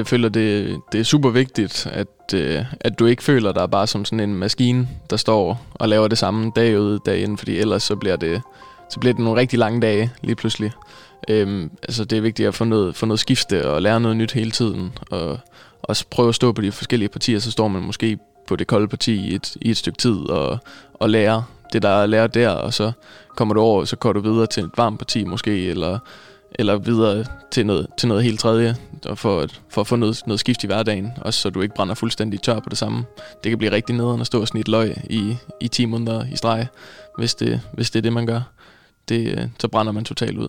Jeg føler, det, det er super vigtigt, at, øh, at du ikke føler dig bare som sådan en maskine, der står og laver det samme dag ud, dag ind, fordi ellers så bliver det, så bliver det nogle rigtig lange dage lige pludselig. Øhm, altså det er vigtigt at få noget, få noget skifte og lære noget nyt hele tiden, og også prøve at stå på de forskellige partier, så står man måske på det kolde parti i et, i et stykke tid og, og lære det, der er lært der, og så kommer du over, så går du videre til et varmt parti måske, eller, eller videre til noget, til noget helt tredje, for at, for at få noget, noget skift i hverdagen, også så du ikke brænder fuldstændig tør på det samme. Det kan blive rigtig nederen at stå og snitte løg i, i 10 måneder i streg, hvis det, hvis det er det, man gør. Det, øh, så brænder man totalt ud.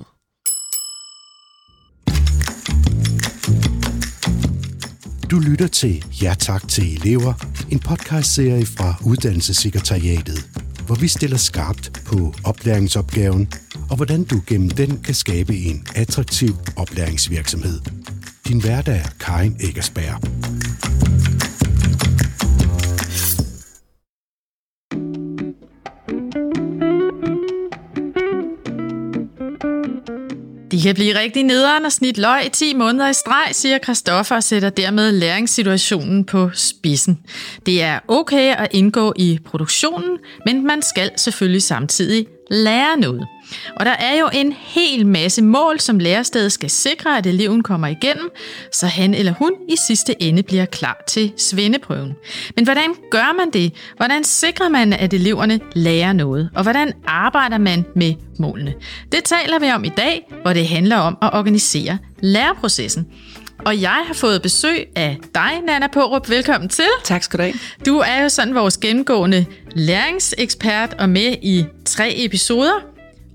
Du lytter til Ja tak til elever, en podcastserie fra Uddannelsessekretariatet, hvor vi stiller skarpt på oplæringsopgaven og hvordan du gennem den kan skabe en attraktiv oplæringsvirksomhed. Din hverdag er Karin Eggersberg. De kan blive rigtig nederen og snit løg i 10 måneder i streg, siger Christoffer og sætter dermed læringssituationen på spidsen. Det er okay at indgå i produktionen, men man skal selvfølgelig samtidig lære noget. Og der er jo en hel masse mål, som lærestedet skal sikre, at eleven kommer igennem, så han eller hun i sidste ende bliver klar til svendeprøven. Men hvordan gør man det? Hvordan sikrer man, at eleverne lærer noget? Og hvordan arbejder man med målene? Det taler vi om i dag, hvor det handler om at organisere læreprocessen. Og jeg har fået besøg af dig, Nana Pårup. Velkommen til. Tak skal du have. Du er jo sådan vores gennemgående læringsekspert og med i tre episoder.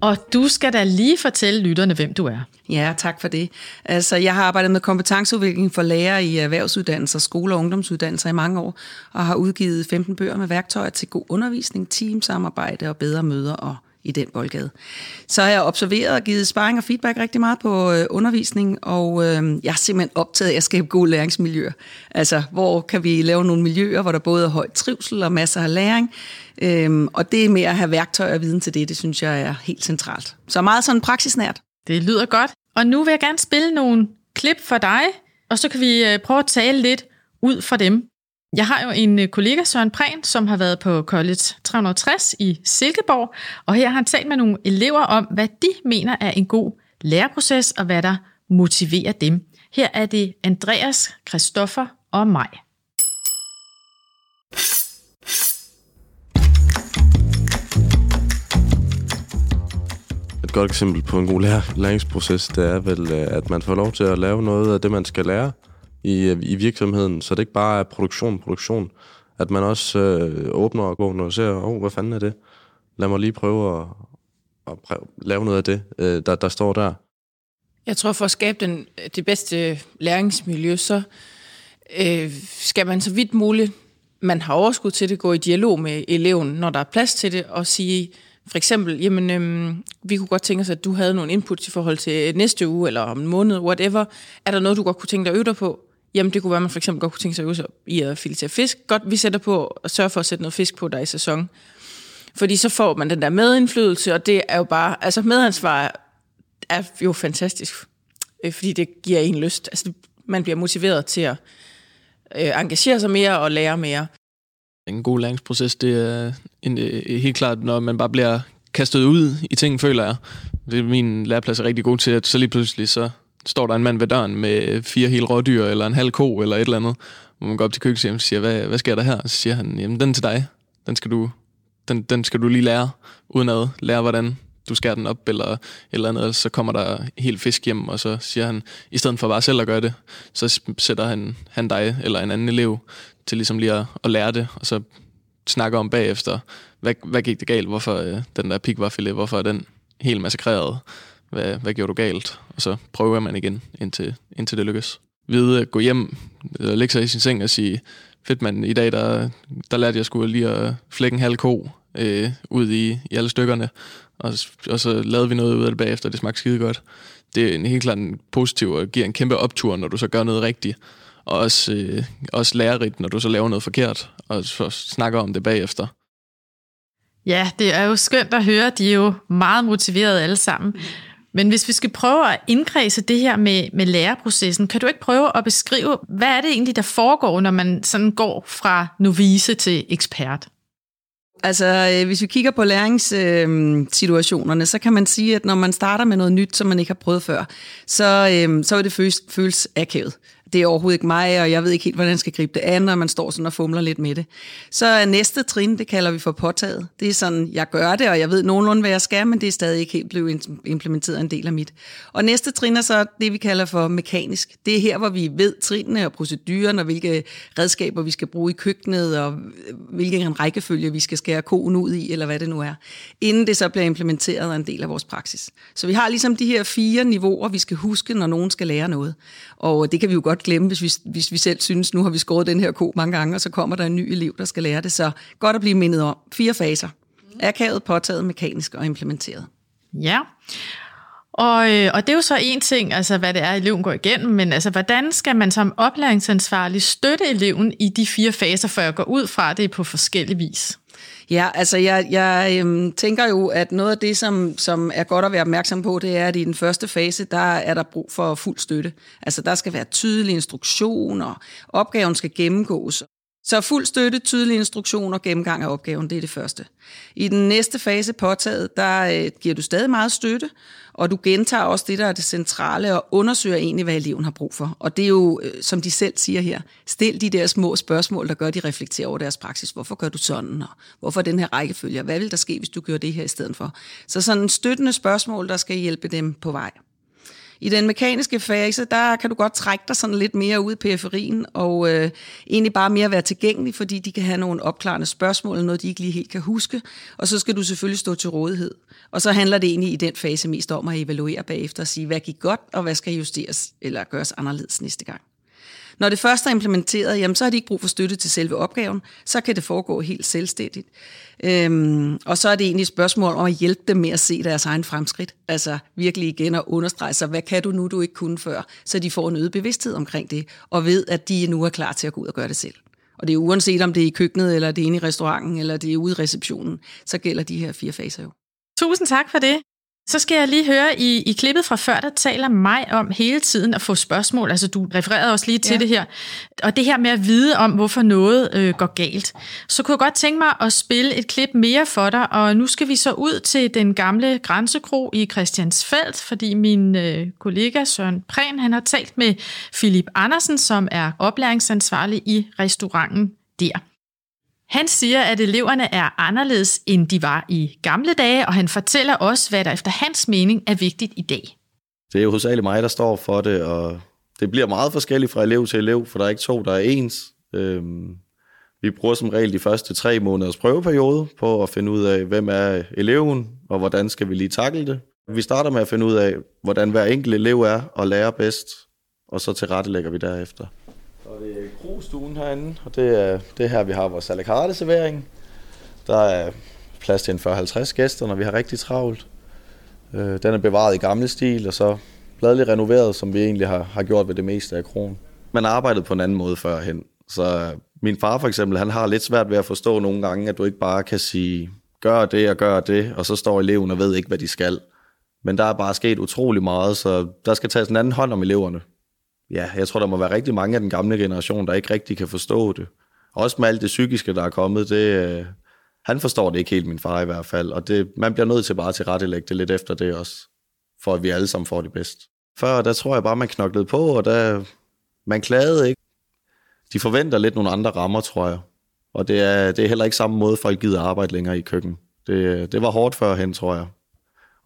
Og du skal da lige fortælle lytterne, hvem du er. Ja, tak for det. Altså, jeg har arbejdet med kompetenceudvikling for lærere i erhvervsuddannelser, skole- og ungdomsuddannelser i mange år, og har udgivet 15 bøger med værktøjer til god undervisning, teamsamarbejde og bedre møder og i den boldgade. Så har jeg observeret og givet sparring og feedback rigtig meget på øh, undervisning, og øh, jeg er simpelthen optaget af at skabe gode læringsmiljøer. Altså, hvor kan vi lave nogle miljøer, hvor der både er høj trivsel og masser af læring, øh, og det med at have værktøjer og viden til det, det synes jeg er helt centralt. Så meget sådan praksisnært. Det lyder godt. Og nu vil jeg gerne spille nogle klip for dig, og så kan vi øh, prøve at tale lidt ud fra dem. Jeg har jo en øh, kollega, Søren Prehn, som har været på College 360 i Silkeborg, og her har han talt med nogle elever om, hvad de mener er en god læreproces, og hvad der motiverer dem. Her er det Andreas, Christoffer og mig. Et godt eksempel på en god læringsproces, det er vel, øh, at man får lov til at lave noget af det, man skal lære, i, øh, i virksomheden, så det ikke bare er produktion, produktion. At man også øh, åbner og går og ser, åh, oh, hvad fanden er det? Lad mig lige prøve at, at prøve, lave noget af det, øh, der, der står der. Jeg tror, for at skabe den, det bedste læringsmiljø, så øh, skal man så vidt muligt, man har overskud til det, gå i dialog med eleven, når der er plads til det, og sige, for eksempel, jamen, øhm, vi kunne godt tænke os, at du havde nogle inputs i forhold til øh, næste uge, eller om en måned, whatever. Er der noget, du godt kunne tænke dig at øve dig på? Jamen, det kunne være, at man for eksempel godt kunne tænke sig ud i at filetere fisk. Godt, vi sætter på at sørge for at sætte noget fisk på, der i sæson. Fordi så får man den der medindflydelse, og det er jo bare, altså medansvar er jo fantastisk, øh, fordi det giver en lyst. Altså, man bliver motiveret til at øh, engagere sig mere og lære mere. En god læringsproces, det er en, øh, helt klart, når man bare bliver kastet ud i ting, føler jeg. Det er min læreplads er rigtig god til, at så lige pludselig så står der en mand ved døren med fire hele rådyr, eller en halv ko, eller et eller andet, hvor man går op til køkkenet og siger, hvad, hvad sker der her? Så siger han, jamen den er til dig. Den skal du, den, den skal du lige lære, udenad, lære, hvordan du skærer den op, eller eller andet, så kommer der helt fisk hjem, og så siger han, i stedet for bare selv at gøre det, så sætter han, han dig eller en anden elev til ligesom lige at, at lære det, og så snakker om bagefter, hvad, hvad gik det galt, hvorfor øh, den der pik var filet, hvorfor er den helt massakreret, hvad, hvad gjorde du galt? Og så prøver man igen, indtil, indtil det lykkes. Ved at gå hjem, lægge sig i sin seng og sige, fedt mand, i dag der, der lærte jeg skulle lige at flække en halv ko øh, ud i, i alle stykkerne, og, og så lavede vi noget ud af det bagefter, det smagte skide godt. Det er en helt klart en positiv og giver en kæmpe optur, når du så gør noget rigtigt, og også, øh, også lærerigt, når du så laver noget forkert, og så snakker om det bagefter. Ja, det er jo skønt at høre. De er jo meget motiverede alle sammen. Men hvis vi skal prøve at indkredse det her med, med læreprocessen, kan du ikke prøve at beskrive, hvad er det egentlig, der foregår, når man sådan går fra novice til ekspert? Altså, øh, hvis vi kigger på læringssituationerne, øh, så kan man sige, at når man starter med noget nyt, som man ikke har prøvet før, så, øh, så vil det føles, føles akavet det er overhovedet ikke mig, og jeg ved ikke helt, hvordan jeg skal gribe det an, og man står sådan og fumler lidt med det. Så næste trin, det kalder vi for påtaget. Det er sådan, jeg gør det, og jeg ved nogenlunde, hvad jeg skal, men det er stadig ikke helt blevet implementeret en del af mit. Og næste trin er så det, vi kalder for mekanisk. Det er her, hvor vi ved trinene og proceduren, og hvilke redskaber vi skal bruge i køkkenet, og hvilken rækkefølge vi skal skære koen ud i, eller hvad det nu er, inden det så bliver implementeret og en del af vores praksis. Så vi har ligesom de her fire niveauer, vi skal huske, når nogen skal lære noget. Og det kan vi jo godt glemme, hvis vi, hvis vi selv synes, nu har vi skåret den her ko mange gange, og så kommer der en ny elev, der skal lære det. Så godt at blive mindet om. Fire faser. Akavet, påtaget, mekanisk og implementeret. Ja. Og, øh, og det er jo så en ting, altså hvad det er, eleven går igennem, men altså hvordan skal man som oplæringsansvarlig støtte eleven i de fire faser, for jeg går ud fra det på forskellig vis? Ja, altså jeg, jeg øhm, tænker jo, at noget af det, som, som er godt at være opmærksom på, det er, at i den første fase, der er der brug for fuld støtte. Altså der skal være tydelige instruktioner, opgaven skal gennemgås. Så fuld støtte, tydelig instruktion og gennemgang af opgaven, det er det første. I den næste fase påtaget, der øh, giver du stadig meget støtte, og du gentager også det, der er det centrale, og undersøger egentlig, hvad eleven har brug for. Og det er jo, øh, som de selv siger her, stil de der små spørgsmål, der gør, de reflekterer over deres praksis. Hvorfor gør du sådan? Og hvorfor den her rækkefølge? Hvad vil der ske, hvis du gør det her i stedet for? Så sådan en støttende spørgsmål, der skal hjælpe dem på vej. I den mekaniske fase, der kan du godt trække dig sådan lidt mere ud i periferien, og øh, egentlig bare mere være tilgængelig, fordi de kan have nogle opklarende spørgsmål, noget de ikke lige helt kan huske, og så skal du selvfølgelig stå til rådighed. Og så handler det egentlig i den fase mest om at evaluere bagefter og sige, hvad gik godt, og hvad skal justeres eller gøres anderledes næste gang. Når det først er implementeret, jamen, så har de ikke brug for støtte til selve opgaven. Så kan det foregå helt selvstændigt. Øhm, og så er det egentlig et spørgsmål om at hjælpe dem med at se deres egen fremskridt. Altså virkelig igen at understrege sig, hvad kan du nu, du ikke kunne før? Så de får en øget bevidsthed omkring det, og ved, at de nu er klar til at gå ud og gøre det selv. Og det er uanset om det er i køkkenet, eller det er inde i restauranten, eller det er ude i receptionen, så gælder de her fire faser jo. Tusind tak for det. Så skal jeg lige høre, i, i klippet fra før, der taler mig om hele tiden at få spørgsmål. Altså, du refererede også lige til ja. det her. Og det her med at vide om, hvorfor noget øh, går galt. Så kunne jeg godt tænke mig at spille et klip mere for dig, og nu skal vi så ud til den gamle grænsekro i Christiansfeld, fordi min øh, kollega Søren Prehn, han har talt med Philip Andersen, som er oplæringsansvarlig i restauranten der. Han siger, at eleverne er anderledes, end de var i gamle dage, og han fortæller også, hvad der efter hans mening er vigtigt i dag. Det er jo hovedsageligt mig, der står for det, og det bliver meget forskelligt fra elev til elev, for der er ikke to, der er ens. Øhm, vi bruger som regel de første tre måneders prøveperiode på at finde ud af, hvem er eleven, og hvordan skal vi lige takle det. Vi starter med at finde ud af, hvordan hver enkelt elev er og lærer bedst, og så tilrettelægger vi derefter. Og det er krogstuen herinde, og det er, det her, vi har vores à servering. Der er plads til en 40-50 gæster, når vi har rigtig travlt. Øh, den er bevaret i gammel stil, og så bladeligt renoveret, som vi egentlig har, har gjort ved det meste af kronen. Man arbejdede på en anden måde førhen. Så øh, min far for eksempel, han har lidt svært ved at forstå nogle gange, at du ikke bare kan sige, gør det og gør det, og så står eleven og ved ikke, hvad de skal. Men der er bare sket utrolig meget, så der skal tages en anden hånd om eleverne ja, jeg tror, der må være rigtig mange af den gamle generation, der ikke rigtig kan forstå det. Også med alt det psykiske, der er kommet, det, øh, han forstår det ikke helt, min far i hvert fald, og det, man bliver nødt til bare til at lægge det lidt efter det også, for at vi alle sammen får det bedst. Før, der tror jeg bare, man knoklede på, og der, man klagede ikke. De forventer lidt nogle andre rammer, tror jeg. Og det er, det er heller ikke samme måde, folk gider arbejde længere i køkken. Det, det var hårdt førhen, tror jeg.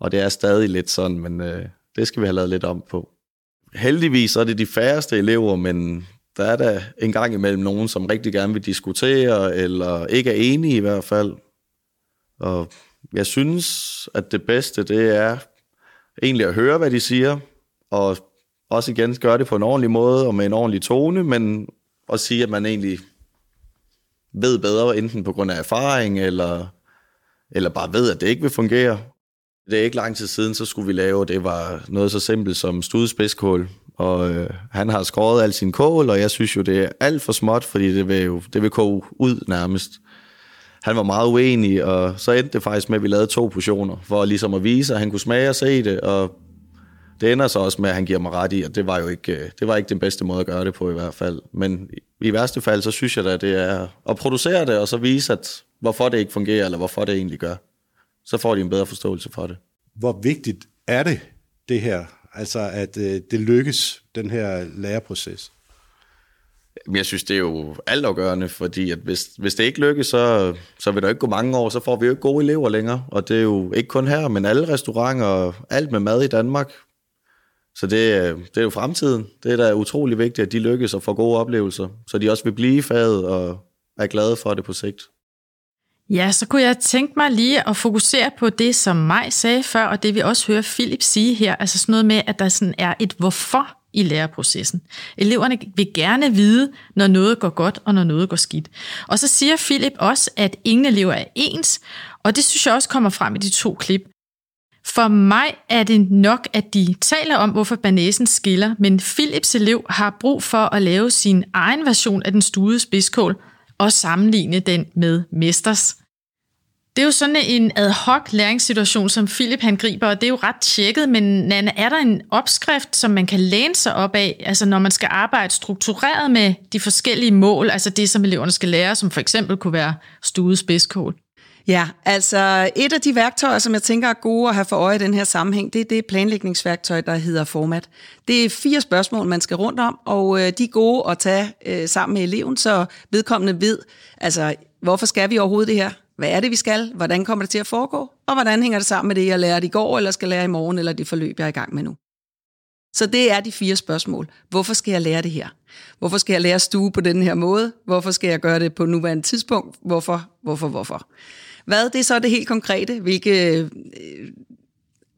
Og det er stadig lidt sådan, men øh, det skal vi have lavet lidt om på heldigvis er det de færreste elever, men der er der en gang imellem nogen, som rigtig gerne vil diskutere, eller ikke er enige i hvert fald. Og jeg synes, at det bedste, det er egentlig at høre, hvad de siger, og også igen gøre det på en ordentlig måde, og med en ordentlig tone, men at sige, at man egentlig ved bedre, enten på grund af erfaring, eller, eller bare ved, at det ikke vil fungere. Det er ikke lang tid siden, så skulle vi lave, det var noget så simpelt som studespidskål. Og øh, han har skåret al sin kål, og jeg synes jo, det er alt for småt, fordi det vil jo det vil koge ud nærmest. Han var meget uenig, og så endte det faktisk med, at vi lavede to portioner, for ligesom at vise, at han kunne smage og se det, og det ender så også med, at han giver mig ret i, at det var jo ikke, øh, det var ikke den bedste måde at gøre det på i hvert fald. Men i værste fald, så synes jeg da, det er at producere det, og så vise, at hvorfor det ikke fungerer, eller hvorfor det egentlig gør. Så får de en bedre forståelse for det. Hvor vigtigt er det, det her? Altså, at øh, det lykkes, den her læreproces? Jeg synes, det er jo altafgørende, fordi at hvis, hvis det ikke lykkes, så, så vil der ikke gå mange år, så får vi jo ikke gode elever længere. Og det er jo ikke kun her, men alle restauranter og alt med mad i Danmark. Så det, det er jo fremtiden. Det er da utrolig vigtigt, at de lykkes og får gode oplevelser, så de også vil blive i faget og er glade for det på sigt. Ja, så kunne jeg tænke mig lige at fokusere på det, som Maj sagde før, og det vi også hører Philip sige her, altså sådan noget med, at der sådan er et hvorfor i læreprocessen. Eleverne vil gerne vide, når noget går godt og når noget går skidt. Og så siger Philip også, at ingen elever er ens, og det synes jeg også kommer frem i de to klip. For mig er det nok, at de taler om, hvorfor banæsen skiller, men Philips elev har brug for at lave sin egen version af den stude spidskål og sammenligne den med mesters. Det er jo sådan en ad hoc læringssituation, som Philip han griber, og det er jo ret tjekket, men Nana, er der en opskrift, som man kan læne sig op af, altså når man skal arbejde struktureret med de forskellige mål, altså det, som eleverne skal lære, som for eksempel kunne være studet spidskål? Ja, altså et af de værktøjer, som jeg tænker er gode at have for øje i den her sammenhæng, det er det planlægningsværktøj, der hedder Format. Det er fire spørgsmål, man skal rundt om, og øh, de er gode at tage øh, sammen med eleven, så vedkommende ved, altså hvorfor skal vi overhovedet det her? Hvad er det, vi skal? Hvordan kommer det til at foregå? Og hvordan hænger det sammen med det, jeg lærte i går, eller skal lære i morgen, eller det forløb, jeg er i gang med nu? Så det er de fire spørgsmål. Hvorfor skal jeg lære det her? Hvorfor skal jeg lære at stue på den her måde? Hvorfor skal jeg gøre det på nuværende tidspunkt? Hvorfor, hvorfor, hvorfor? Hvad det er så det helt konkrete? Hvilke øh,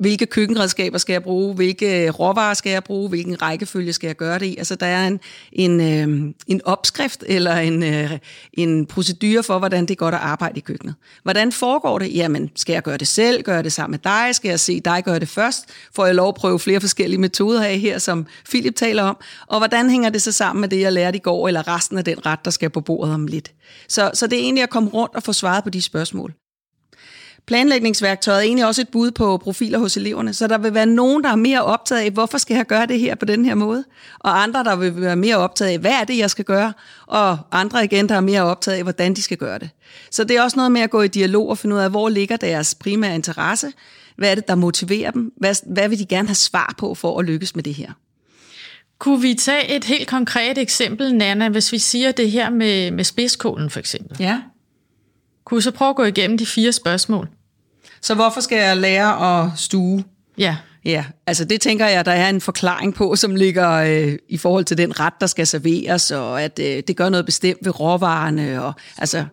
hvilke køkkenredskaber skal jeg bruge, hvilke øh, råvarer skal jeg bruge, hvilken rækkefølge skal jeg gøre det i. Altså der er en, en, øh, en opskrift eller en, øh, en procedure for, hvordan det er godt at arbejde i køkkenet. Hvordan foregår det? Jamen, skal jeg gøre det selv? Gør jeg det sammen med dig? Skal jeg se dig gøre det først? Får jeg lov at prøve flere forskellige metoder af her, som Philip taler om? Og hvordan hænger det så sammen med det, jeg lærte i går, eller resten af den ret, der skal på bordet om lidt? Så, så det er egentlig at komme rundt og få svaret på de spørgsmål. Planlægningsværktøjet er egentlig også et bud på profiler hos eleverne, så der vil være nogen, der er mere optaget af, hvorfor skal jeg gøre det her på den her måde? Og andre, der vil være mere optaget af, hvad er det, jeg skal gøre? Og andre igen, der er mere optaget af, hvordan de skal gøre det. Så det er også noget med at gå i dialog og finde ud af, hvor ligger deres primære interesse? Hvad er det, der motiverer dem? Hvad, hvad vil de gerne have svar på for at lykkes med det her? Kunne vi tage et helt konkret eksempel, Nana, hvis vi siger det her med, med spidskålen for eksempel? Ja. Kunne vi så prøve at gå igennem de fire spørgsmål? Så hvorfor skal jeg lære at stue? Ja. Ja, altså det tænker jeg, der er en forklaring på, som ligger øh, i forhold til den ret, der skal serveres, og at øh, det gør noget bestemt ved råvarerne. Og, altså,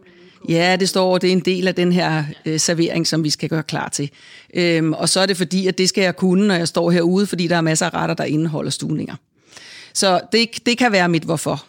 ja, det står, det er en del af den her øh, servering, som vi skal gøre klar til. Øhm, og så er det fordi, at det skal jeg kunne, når jeg står herude, fordi der er masser af retter, der indeholder stuninger. Så det, det kan være mit hvorfor.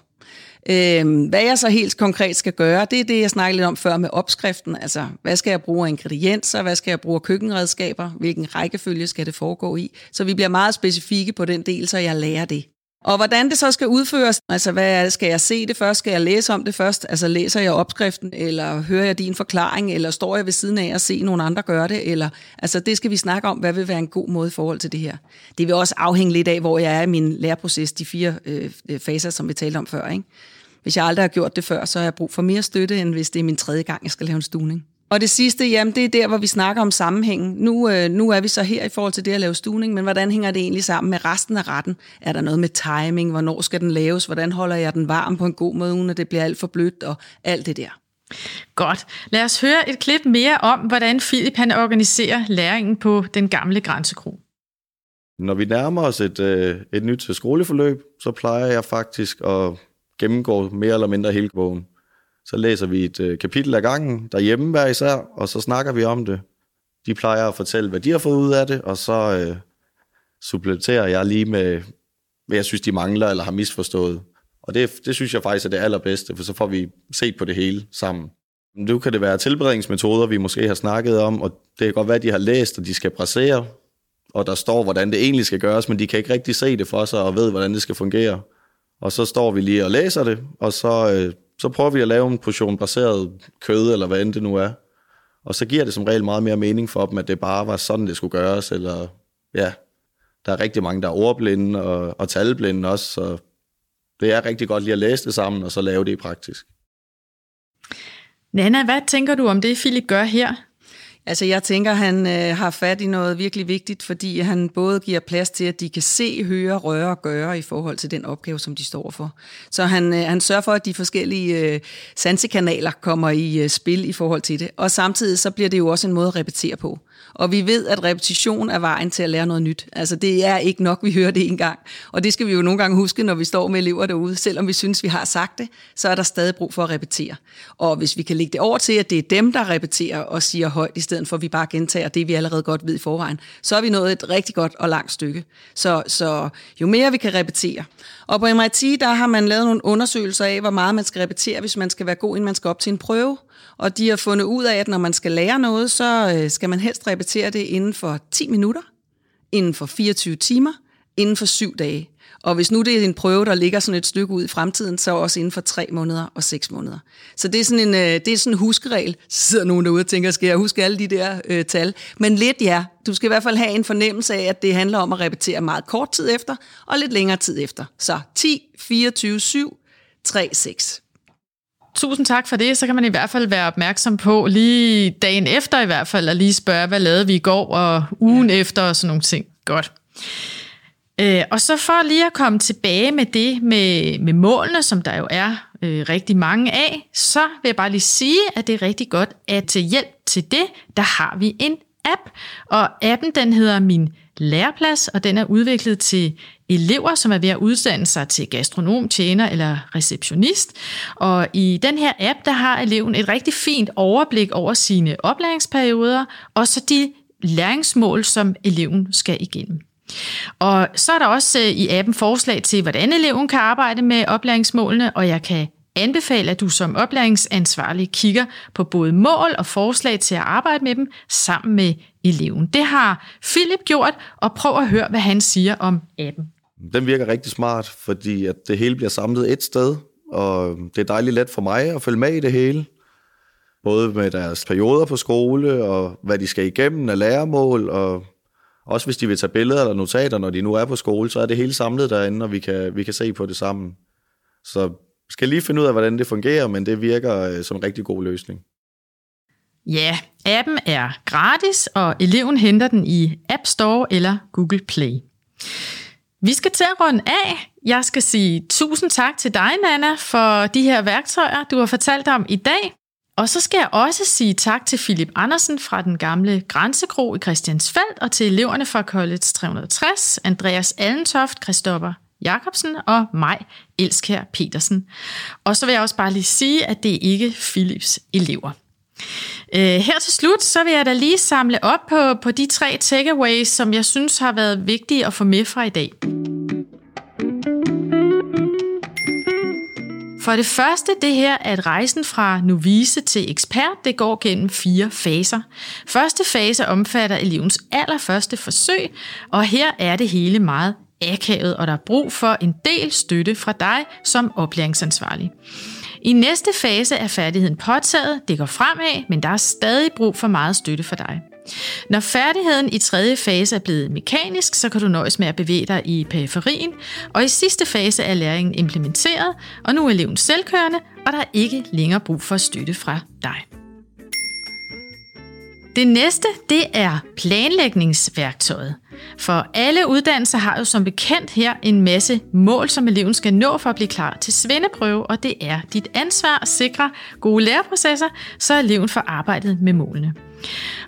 Øh, hvad jeg så helt konkret skal gøre, det er det, jeg snakkede lidt om før med opskriften. Altså, hvad skal jeg bruge af ingredienser? Hvad skal jeg bruge af køkkenredskaber? Hvilken rækkefølge skal det foregå i? Så vi bliver meget specifikke på den del, så jeg lærer det. Og hvordan det så skal udføres, altså hvad skal jeg se det først, skal jeg læse om det først, altså læser jeg opskriften, eller hører jeg din forklaring, eller står jeg ved siden af og ser nogle andre gøre det, eller altså det skal vi snakke om, hvad vil være en god måde i forhold til det her. Det vil også afhænge lidt af, hvor jeg er i min læreproces, de fire øh, øh faser, som vi talte om før. Ikke? Hvis jeg aldrig har gjort det før, så har jeg brug for mere støtte, end hvis det er min tredje gang, jeg skal lave en stuning. Og det sidste, jamen det er der, hvor vi snakker om sammenhængen. Nu, øh, nu er vi så her i forhold til det at lave stuning, men hvordan hænger det egentlig sammen med resten af retten? Er der noget med timing? Hvornår skal den laves? Hvordan holder jeg den varm på en god måde, uden at det bliver alt for blødt og alt det der? Godt. Lad os høre et klip mere om, hvordan Philip han organiserer læringen på den gamle grænsekro. Når vi nærmer os et, øh, et nyt skoleforløb, så plejer jeg faktisk at gennemgå mere eller mindre hele bogen. Så læser vi et øh, kapitel ad gangen derhjemme hver især, og så snakker vi om det. De plejer at fortælle, hvad de har fået ud af det, og så øh, supplementerer jeg lige med, hvad jeg synes, de mangler eller har misforstået. Og det, det synes jeg faktisk er det allerbedste, for så får vi set på det hele sammen. Nu kan det være tilberedningsmetoder, vi måske har snakket om, og det kan godt være, at de har læst, og de skal brasere, og der står, hvordan det egentlig skal gøres, men de kan ikke rigtig se det for sig og ved, hvordan det skal fungere. Og så står vi lige og læser det, og så, øh, så prøver vi at lave en portion baseret kød, eller hvad end det nu er. Og så giver det som regel meget mere mening for dem, at det bare var sådan, det skulle gøres, eller ja. der er rigtig mange, der er ordblinde og, og talblinde også, så det er rigtig godt lige at læse det sammen, og så lave det i praktisk. Nana, hvad tænker du om det, Philip gør her? Altså jeg tænker, han øh, har fat i noget virkelig vigtigt, fordi han både giver plads til, at de kan se, høre, røre og gøre i forhold til den opgave, som de står for. Så han, øh, han sørger for, at de forskellige øh, sansekanaler kommer i øh, spil i forhold til det. Og samtidig så bliver det jo også en måde at repetere på. Og vi ved, at repetition er vejen til at lære noget nyt. Altså det er ikke nok, vi hører det en gang. Og det skal vi jo nogle gange huske, når vi står med elever derude. Selvom vi synes, vi har sagt det, så er der stadig brug for at repetere. Og hvis vi kan lægge det over til, at det er dem, der repeterer og siger højt, i stedet for at vi bare gentager det, vi allerede godt ved i forvejen, så er vi nået et rigtig godt og langt stykke. Så, så jo mere vi kan repetere. Og på MIT, der har man lavet nogle undersøgelser af, hvor meget man skal repetere, hvis man skal være god, inden man skal op til en prøve. Og de har fundet ud af, at når man skal lære noget, så øh, skal man helst repetere det inden for 10 minutter, inden for 24 timer, inden for 7 dage. Og hvis nu det er en prøve, der ligger sådan et stykke ud i fremtiden, så også inden for 3 måneder og 6 måneder. Så det er sådan en, øh, det er sådan en huskeregel. Så sidder nogen derude og tænker, skal jeg huske alle de der øh, tal? Men lidt ja. Du skal i hvert fald have en fornemmelse af, at det handler om at repetere meget kort tid efter, og lidt længere tid efter. Så 10, 24, 7, 3, 6. Tusind tak for det. Så kan man i hvert fald være opmærksom på lige dagen efter i hvert fald, at lige spørge, hvad lavede vi i går, og ugen ja. efter og sådan nogle ting. Godt. Øh, og så for lige at komme tilbage med det med, med målene, som der jo er øh, rigtig mange af, så vil jeg bare lige sige, at det er rigtig godt, at til hjælp til det, der har vi en app. Og appen den hedder Min Læreplads, og den er udviklet til elever, som er ved at uddanne sig til gastronom, tjener eller receptionist. Og i den her app, der har eleven et rigtig fint overblik over sine oplæringsperioder, og så de læringsmål, som eleven skal igennem. Og så er der også øh, i appen forslag til, hvordan eleven kan arbejde med oplæringsmålene, og jeg kan anbefale, at du som oplæringsansvarlig kigger på både mål og forslag til at arbejde med dem sammen med eleven. Det har Philip gjort, og prøv at høre, hvad han siger om appen. Den virker rigtig smart, fordi at det hele bliver samlet et sted, og det er dejligt let for mig at følge med i det hele. Både med deres perioder på skole, og hvad de skal igennem af læremål, og også hvis de vil tage billeder eller notater, når de nu er på skole, så er det hele samlet derinde, og vi kan, vi kan se på det sammen. Så skal lige finde ud af, hvordan det fungerer, men det virker øh, som en rigtig god løsning. Ja, appen er gratis, og eleven henter den i App Store eller Google Play. Vi skal til at runde af. Jeg skal sige tusind tak til dig, Nana, for de her værktøjer, du har fortalt om i dag. Og så skal jeg også sige tak til Philip Andersen fra den gamle Grænsekro i Christiansfeld og til eleverne fra College 360, Andreas Allentoft, Christopher Jacobsen og mig, Elskær Petersen. Og så vil jeg også bare lige sige, at det er ikke Philips elever. Øh, her til slut, så vil jeg da lige samle op på, på de tre takeaways, som jeg synes har været vigtige at få med fra i dag. For det første det her, at rejsen fra novice til ekspert, det går gennem fire faser. Første fase omfatter elevens allerførste forsøg, og her er det hele meget akavet, og der er brug for en del støtte fra dig som oplæringsansvarlig. I næste fase er færdigheden påtaget, det går fremad, men der er stadig brug for meget støtte for dig. Når færdigheden i tredje fase er blevet mekanisk, så kan du nøjes med at bevæge dig i periferien, og i sidste fase er læringen implementeret, og nu er eleven selvkørende, og der er ikke længere brug for støtte fra dig. Det næste, det er planlægningsværktøjet. For alle uddannelser har jo som bekendt her en masse mål, som eleven skal nå for at blive klar til svendeprøve, og det er dit ansvar at sikre gode læreprocesser, så eleven får arbejdet med målene.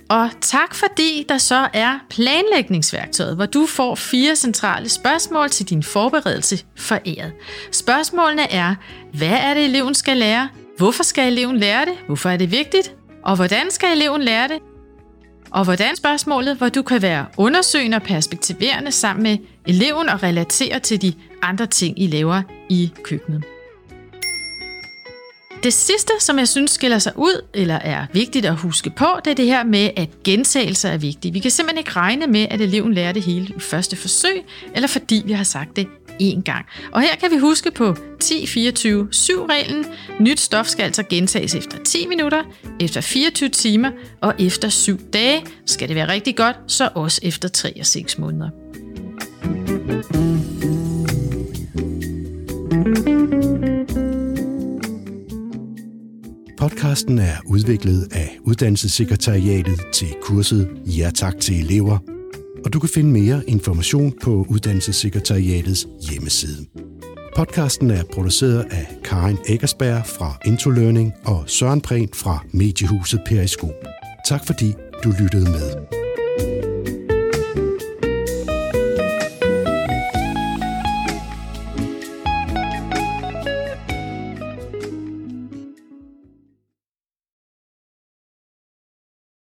Og tak fordi der så er planlægningsværktøjet, hvor du får fire centrale spørgsmål til din forberedelse foræret. Spørgsmålene er, hvad er det eleven skal lære? Hvorfor skal eleven lære det? Hvorfor er det vigtigt? Og hvordan skal eleven lære det? Og hvordan spørgsmålet, hvor du kan være undersøgende og perspektiverende sammen med eleven og relatere til de andre ting, I laver i køkkenet. Det sidste, som jeg synes skiller sig ud, eller er vigtigt at huske på, det er det her med, at gentagelser er vigtige. Vi kan simpelthen ikke regne med, at eleven lærer det hele i første forsøg, eller fordi vi har sagt det én gang. Og her kan vi huske på 10-24-7-reglen. Nyt stof skal altså gentages efter 10 minutter, efter 24 timer og efter 7 dage. Skal det være rigtig godt, så også efter 3 og 6 måneder. Podcasten er udviklet af Uddannelsessekretariatet til kurset Ja tak til elever, og du kan finde mere information på Uddannelsessekretariatets hjemmeside. Podcasten er produceret af Karin Eggersberg fra Intolearning og Søren Prehn fra Mediehuset Periskop. Tak fordi du lyttede med.